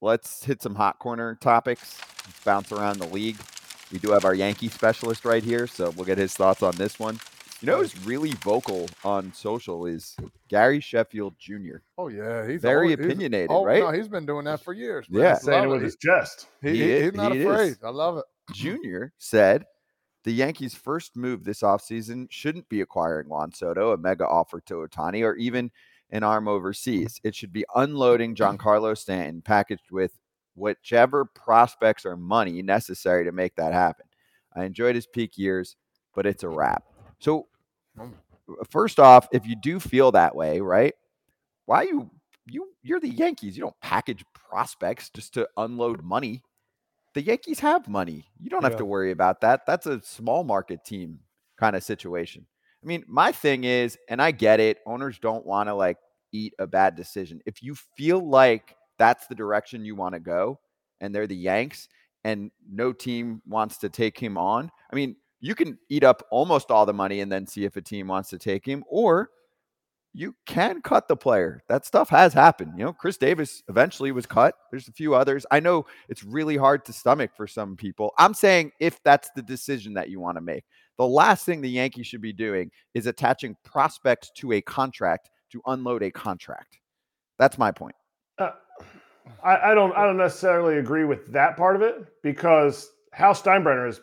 let's hit some hot corner topics, bounce around the league. We do have our Yankee specialist right here, so we'll get his thoughts on this one. You know who's really vocal on social is Gary Sheffield Jr. Oh yeah, he's Very always- he's- opinionated, oh, right? No, he's been doing that for years. man. Yeah. I Saying it love with his chest. He, He he- is- he's not he afraid. is. I love it. Jr. said the Yankees' first move this offseason shouldn't be acquiring Juan Soto, a mega offer to Ohtani, or even an arm overseas. It should be unloading Giancarlo Stanton packaged with whichever prospects or money necessary to make that happen. I enjoyed his peak years, but it's a wrap. So, Mm. first off, if you do feel that way, right? Why you you you're the Yankees. You don't package prospects just to unload money. The Yankees have money. You don't have to worry about that. That's a small market team kind of situation. I mean, my thing is, and I get it, owners don't want to like eat a bad decision. If you feel like that's the direction you want to go and they're the Yanks and no team wants to take him on, I mean, you can eat up almost all the money and then see if a team wants to take him or you can cut the player. That stuff has happened. You know, Chris Davis eventually was cut. There's a few others. I know it's really hard to stomach for some people. I'm saying if that's the decision that you want to make, the last thing the Yankees should be doing is attaching prospects to a contract to unload a contract. That's my point. Uh, I, I don't. I don't necessarily agree with that part of it because Hal Steinbrenner has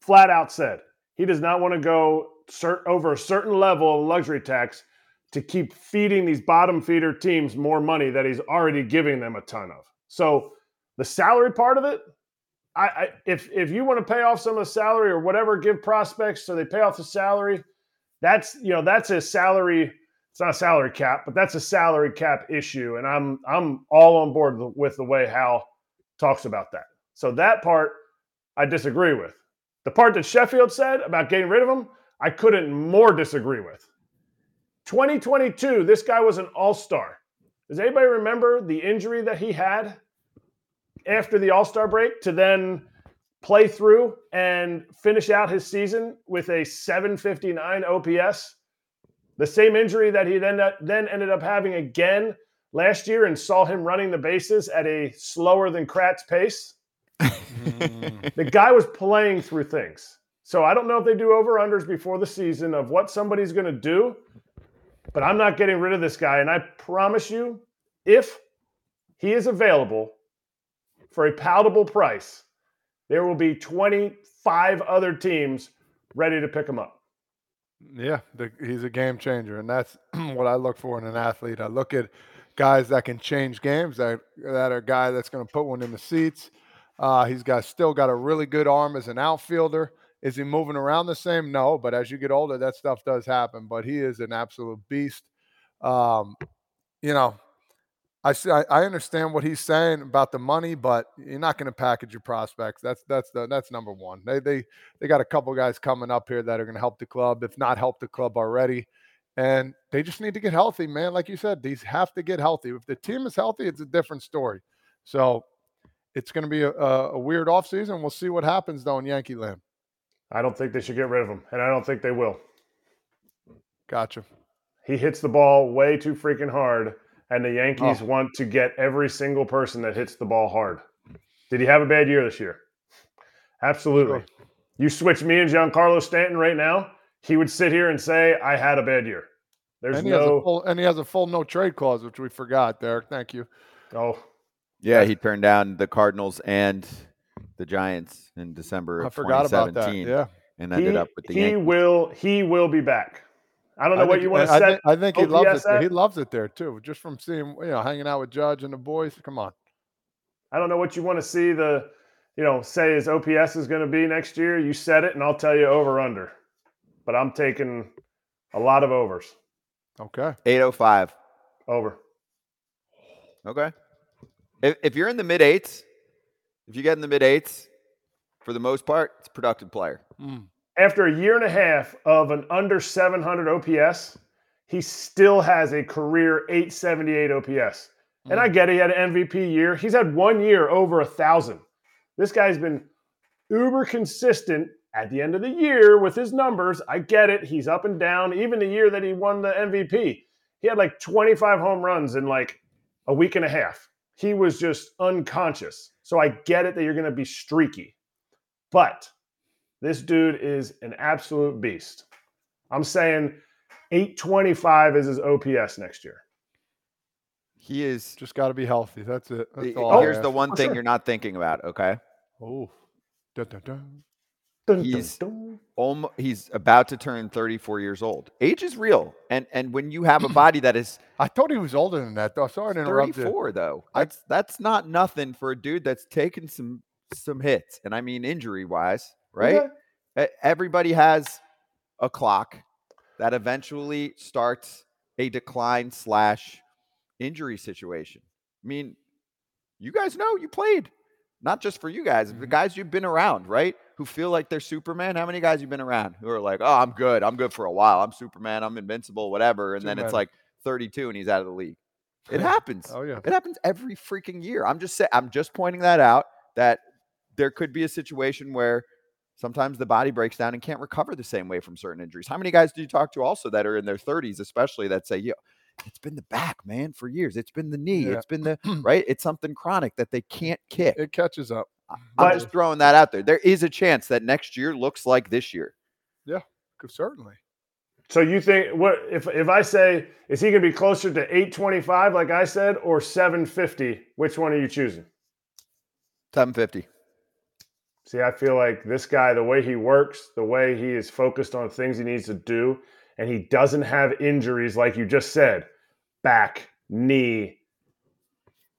flat out said he does not want to go cert, over a certain level of luxury tax to keep feeding these bottom feeder teams more money that he's already giving them a ton of. So the salary part of it, I, I if if you want to pay off some of the salary or whatever, give prospects so they pay off the salary. That's you know that's a salary it's not a salary cap, but that's a salary cap issue, and I'm I'm all on board with- the way Hal talks about that. So that part I disagree with. The part that Sheffield said about getting rid of him, I couldn't more disagree with. 2022, this guy was an all-star. Does anybody remember the injury that he had after the all-star break to then play through and finish out his season with a 759 OPS? The same injury that he then then ended up having again last year and saw him running the bases at a slower than Kratz pace. Mm. The guy was playing through things. So I don't know if they do over unders before the season of what somebody's going to do, but I'm not getting rid of this guy. And I promise you, if he is available for a palatable price, there will be 25 other teams ready to pick him up. Yeah, the, he's a game changer, and that's what I look for in an athlete. I look at guys that can change games, that that are a guy that's going to put one in the seats. Uh, he's got still got a really good arm as an outfielder. Is he moving around the same? No, but as you get older, that stuff does happen. But he is an absolute beast. Um, you know, I, see, I understand what he's saying about the money, but you're not going to package your prospects. That's that's the that's number one. They they they got a couple guys coming up here that are going to help the club, if not help the club already. And they just need to get healthy, man. Like you said, these have to get healthy. If the team is healthy, it's a different story. So it's going to be a, a, a weird offseason. We'll see what happens, though, in Yankee land. I don't think they should get rid of him, and I don't think they will. Gotcha. He hits the ball way too freaking hard, and the Yankees Oh. want to get every single person that hits the ball hard. Did he have a bad year this year? Absolutely. Sure. You switch me and Giancarlo Stanton right now, he would sit here and say, I had a bad year. There's And he, has a no. full, and he has a full no trade clause, which we forgot, Derek. Thank you. Oh, Yeah, he turned down the Cardinals and the Giants in December of I forgot about that. 2017 Yeah. and ended he, up with the he Yankees. will he will be back. I don't know I what think- you want to I, set. I think he loves it. There. at? He loves it there too. Just from seeing, you know, hanging out with Judge and the boys. Come on. I don't know what you want to see the, you know, say his OPS is going to be next year. You set it, and I'll tell you over under. But I'm taking a lot of overs. Okay. 805. Over. Okay. If, if you're in the mid eights, if you get in the mid eights, for the most part, it's a productive player. Mm. After a year and a half of an under 700 OPS, he still has a career 878 OPS. And I mm. get it, he had an MVP year. He's had one year over a thousand. This guy's been uber consistent at the end of the year with his numbers. I get it. He's up and down. Even the year that he won the MVP, he had like 25 home runs in like a week and a half. he was just unconscious. So I get it that you're going to be streaky. But this dude is an absolute beast. I'm saying 825 is his OPS next year. He is. Just got to be healthy. That's it. That's all. Oh, Here's the one oh, thing sure. you're not thinking about. Okay. Oh. Dun, dun, dun. Dun, He's- dun, dun. Almo- he's about to turn 34 years old. Age is real, and and when you have a body that is I thought he was older than that, though. Sorry to interrupt you. 34, though, I- that's that's not nothing for a dude that's taken some some hits, and I mean injury wise, right? Okay. Everybody has a clock that eventually starts a decline slash injury situation. I mean, you guys know you played, not just for you guys, the Mhm. guys you've been around, right? Who feel like they're Superman. How many guys you've been around who are like, oh, I'm good, I'm good for a while, I'm Superman, I'm invincible, whatever, and then it's like 32 and he's out of the league. It happens. Oh, yeah. It happens every freaking year. I'm just saying. I'm just pointing that out. That there could be a situation where sometimes the body breaks down and can't recover the same way from certain injuries. How many guys do you talk to also that are in their 30s, especially that say, "Yo, it's been the back, man, for years. It's been the knee. Yeah. It's been the right. It's something chronic that they can't kick." It catches up. I'm But- just throwing that out there. There is a chance that next year looks like this year. Yeah, certainly. So you think what if if I say is he going to be closer to 825 like I said or 750? Which one are you choosing? 750. See, I feel like this guy, the way he works, the way he is focused on things he needs to do, and he doesn't have injuries like you just said, back, knee,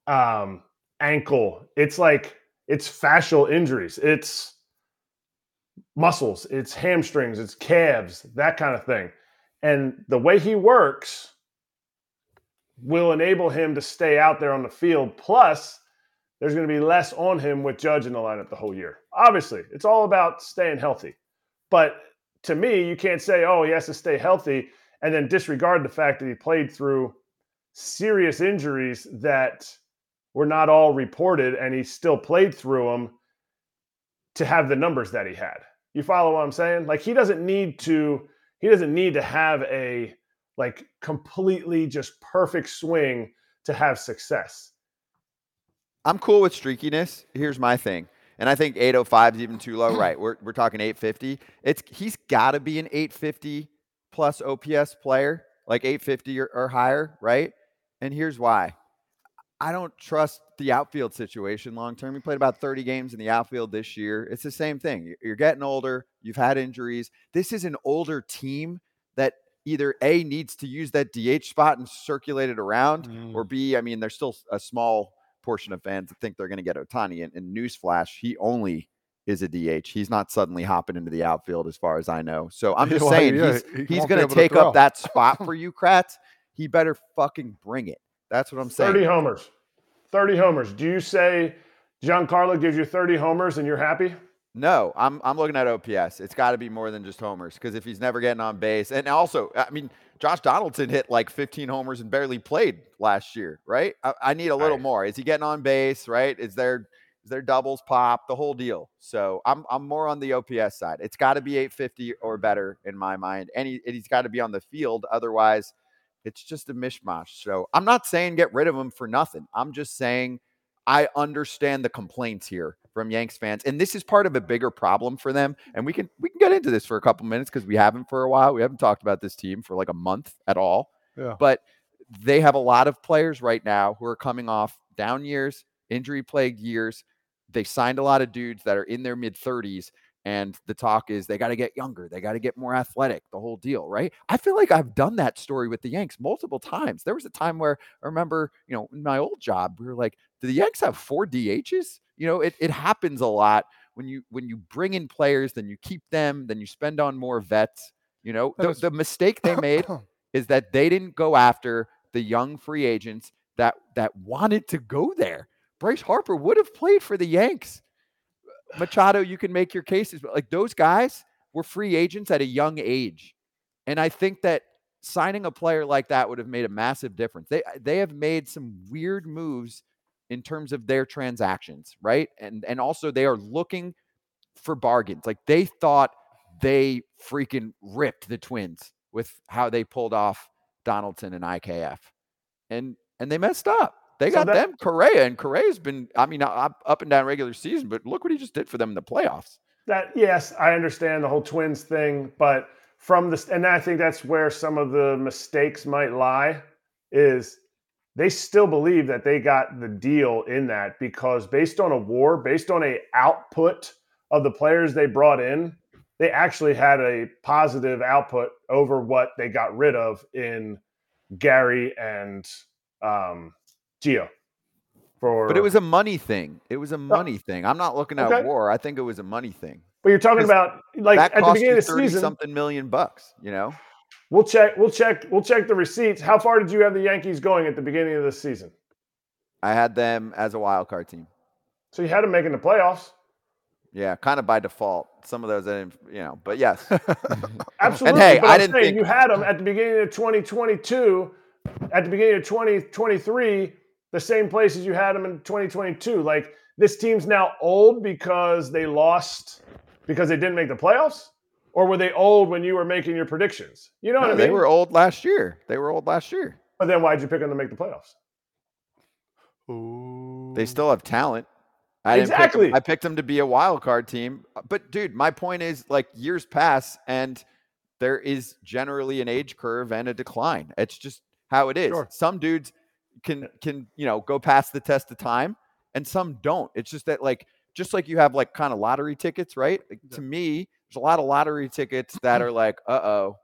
um, ankle. It's like it's fascial injuries. It's muscles, it's hamstrings, it's calves, that kind of thing. And the way he works will enable him to stay out there on the field. Plus, there's going to be less on him with Judge in the lineup the whole year. Obviously, it's all about staying healthy. But to me, you can't say, oh, he has to stay healthy and then disregard the fact that he played through serious injuries that were not all reported and he still played through them to have the numbers that he had. You follow what I'm saying? Like he doesn't need to he doesn't need to have a like completely just perfect swing to have success. I'm cool with streakiness. Here's my thing. And I think 805 is even too low. right. We're, we're talking 850. It's he's got to be an 850 plus OPS player, like 850 or, or higher, right? And here's why. I don't trust the outfield situation long term. He played about 30 games in the outfield this year. It's the same thing. You're- getting older. You've had injuries. This is an older team that either A needs to use that DH spot and circulate it around, Mm. or B, I mean, there's still a small portion of fans that think they're going to get Ohtani. And, and newsflash, he only is a DH. He's not suddenly hopping into the outfield, as far as I know. So I'm just Well, saying yeah, he's he he's going to take up that spot for you, Kratz. He better fucking bring it. That's what I'm saying. 30 homers. 30 homers. Do you say Giancarlo gives you 30 homers and you're happy? No, I'm I'm looking at OPS. It's got to be more than just homers because if he's never getting on base, and also, I mean, Josh Donaldson hit like 15 homers and barely played last year, right? I, I need a little Right. more. Is he getting on base? Right? Is there is there doubles pop the whole deal? So I'm I'm more on the OPS side. It's got to be 850 or better in my mind, and he and he's got to be on the field. Otherwise, it's just a mishmash. So I'm not saying get rid of him for nothing. I'm just saying I understand the complaints here from Yanks fans, and this is part of a bigger problem for them. And we can we can get into this for a couple minutes because we haven't for a while. We haven't talked about this team for like a month at all. Yeah. But they have a lot of players right now who are coming off down years, injury plagued years. They signed a lot of dudes that are in their mid 30s. And the talk is they got to get younger. They got to get more athletic, the whole deal, right? I feel like I've done that story with the Yanks multiple times. There was a time where I remember, you know, in my old job, we were like, do the Yanks have four DHs? You know, it, it happens a lot when you when you bring in players, then you keep them, then you spend on more vets. You know, the, it's- the mistake they made is that they didn't go after the young free agents that that wanted to go there. Bryce Harper would have played for the Yanks. Machado, you can make your cases, but like those guys were free agents at a young age. And I think that signing a player like that would have made a massive difference. They they have made some weird moves in terms of their transactions, right? And and also they are looking for bargains. Like they thought they freaking ripped the Twins with how they pulled off Donaldson and IKF. And and they messed up. They So got that- them Correa, and Correa's been, I mean, uh, up, up and down regular season, but look what he just did for them in the playoffs. That yes, I understand the whole twins thing, but from this, and I think that's where some of the mistakes might lie. Is they still believe that they got the deal in that because based on a war, based on a output of the players they brought in, they actually had a positive output over what they got rid of in Gary and um, Gio. For But it was a money thing. It was a money thing. I'm not looking at okay. war. I think it was a money thing. But you're talking about like that at the beginning you of the 30 season. something million bucks, you know? We'll check. We'll check. We'll check the receipts. How far did you have the Yankees going at the beginning of the season? I had them as a wild card team. So you had them making the playoffs. Yeah, kind of by default. Some of those I didn't, you know, but yes. Absolutely. And hey, but I I'm didn't think- you had them at the beginning of 2022, at the beginning of 2023, the same places you had them in 2022. Like this team's now old because they lost because they didn't make the playoffs, or were they old when you were making your predictions? You know what I mean? they were old last year. They were old last year. But then why'd you pick them to make the playoffs? Ooh. They still have talent. I didn't pick Exactly. I picked them to be a wild card team. But dude, my point is like years pass and there is generally an age curve and a decline. It's just how it is. Sure. Some dudes can can, you know, go past the test of time and some don't. It's just that like just like you have like kind of lottery tickets, right? Like, Yeah. To me, there's a lot of lottery tickets that are like, uh-oh,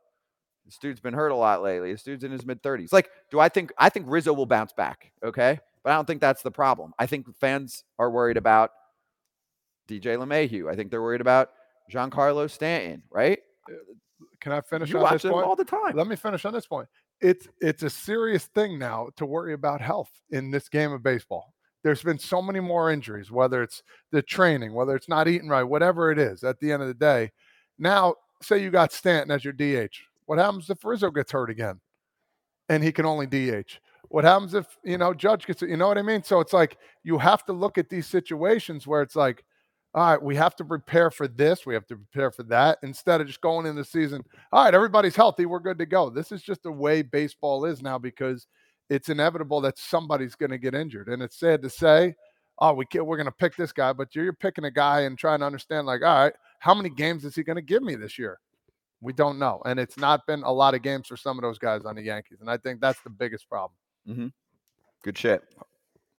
this dude's been hurt a lot lately. This dude's in his mid 30s. Like, do I think I think Rizzo will bounce back? Okay. But I don't think that's the problem. I think fans are worried about DJ LeMahieu. I think they're worried about Giancarlo Stanton, right? Uh, can I finish You on watch this point? all the time. Let me finish on this point. It's it's a serious thing now to worry about health in this game of baseball. There's been so many more injuries, whether it's the training, whether it's not eating right, whatever it is. At the end of the day, now say you got Stanton as your DH. What happens if Rizzo gets hurt again, and he can only DH? What happens if you know Judge gets? it? You know what I mean? So it's like you have to look at these situations where it's like, all right, we have to prepare for this, we have to prepare for that, instead of just going in the season all right, everybody's healthy, we're good to go. This is just the way baseball is now because it's inevitable that somebody's going to get injured. And it's sad to say, oh, we can, we're going to pick this guy, but you're picking a guy and trying to understand, like, all right, how many games is he going to give me this year? We don't know. And it's not been a lot of games for some of those guys on the Yankees. And I think that's the biggest problem. Mm-hmm. Good shit.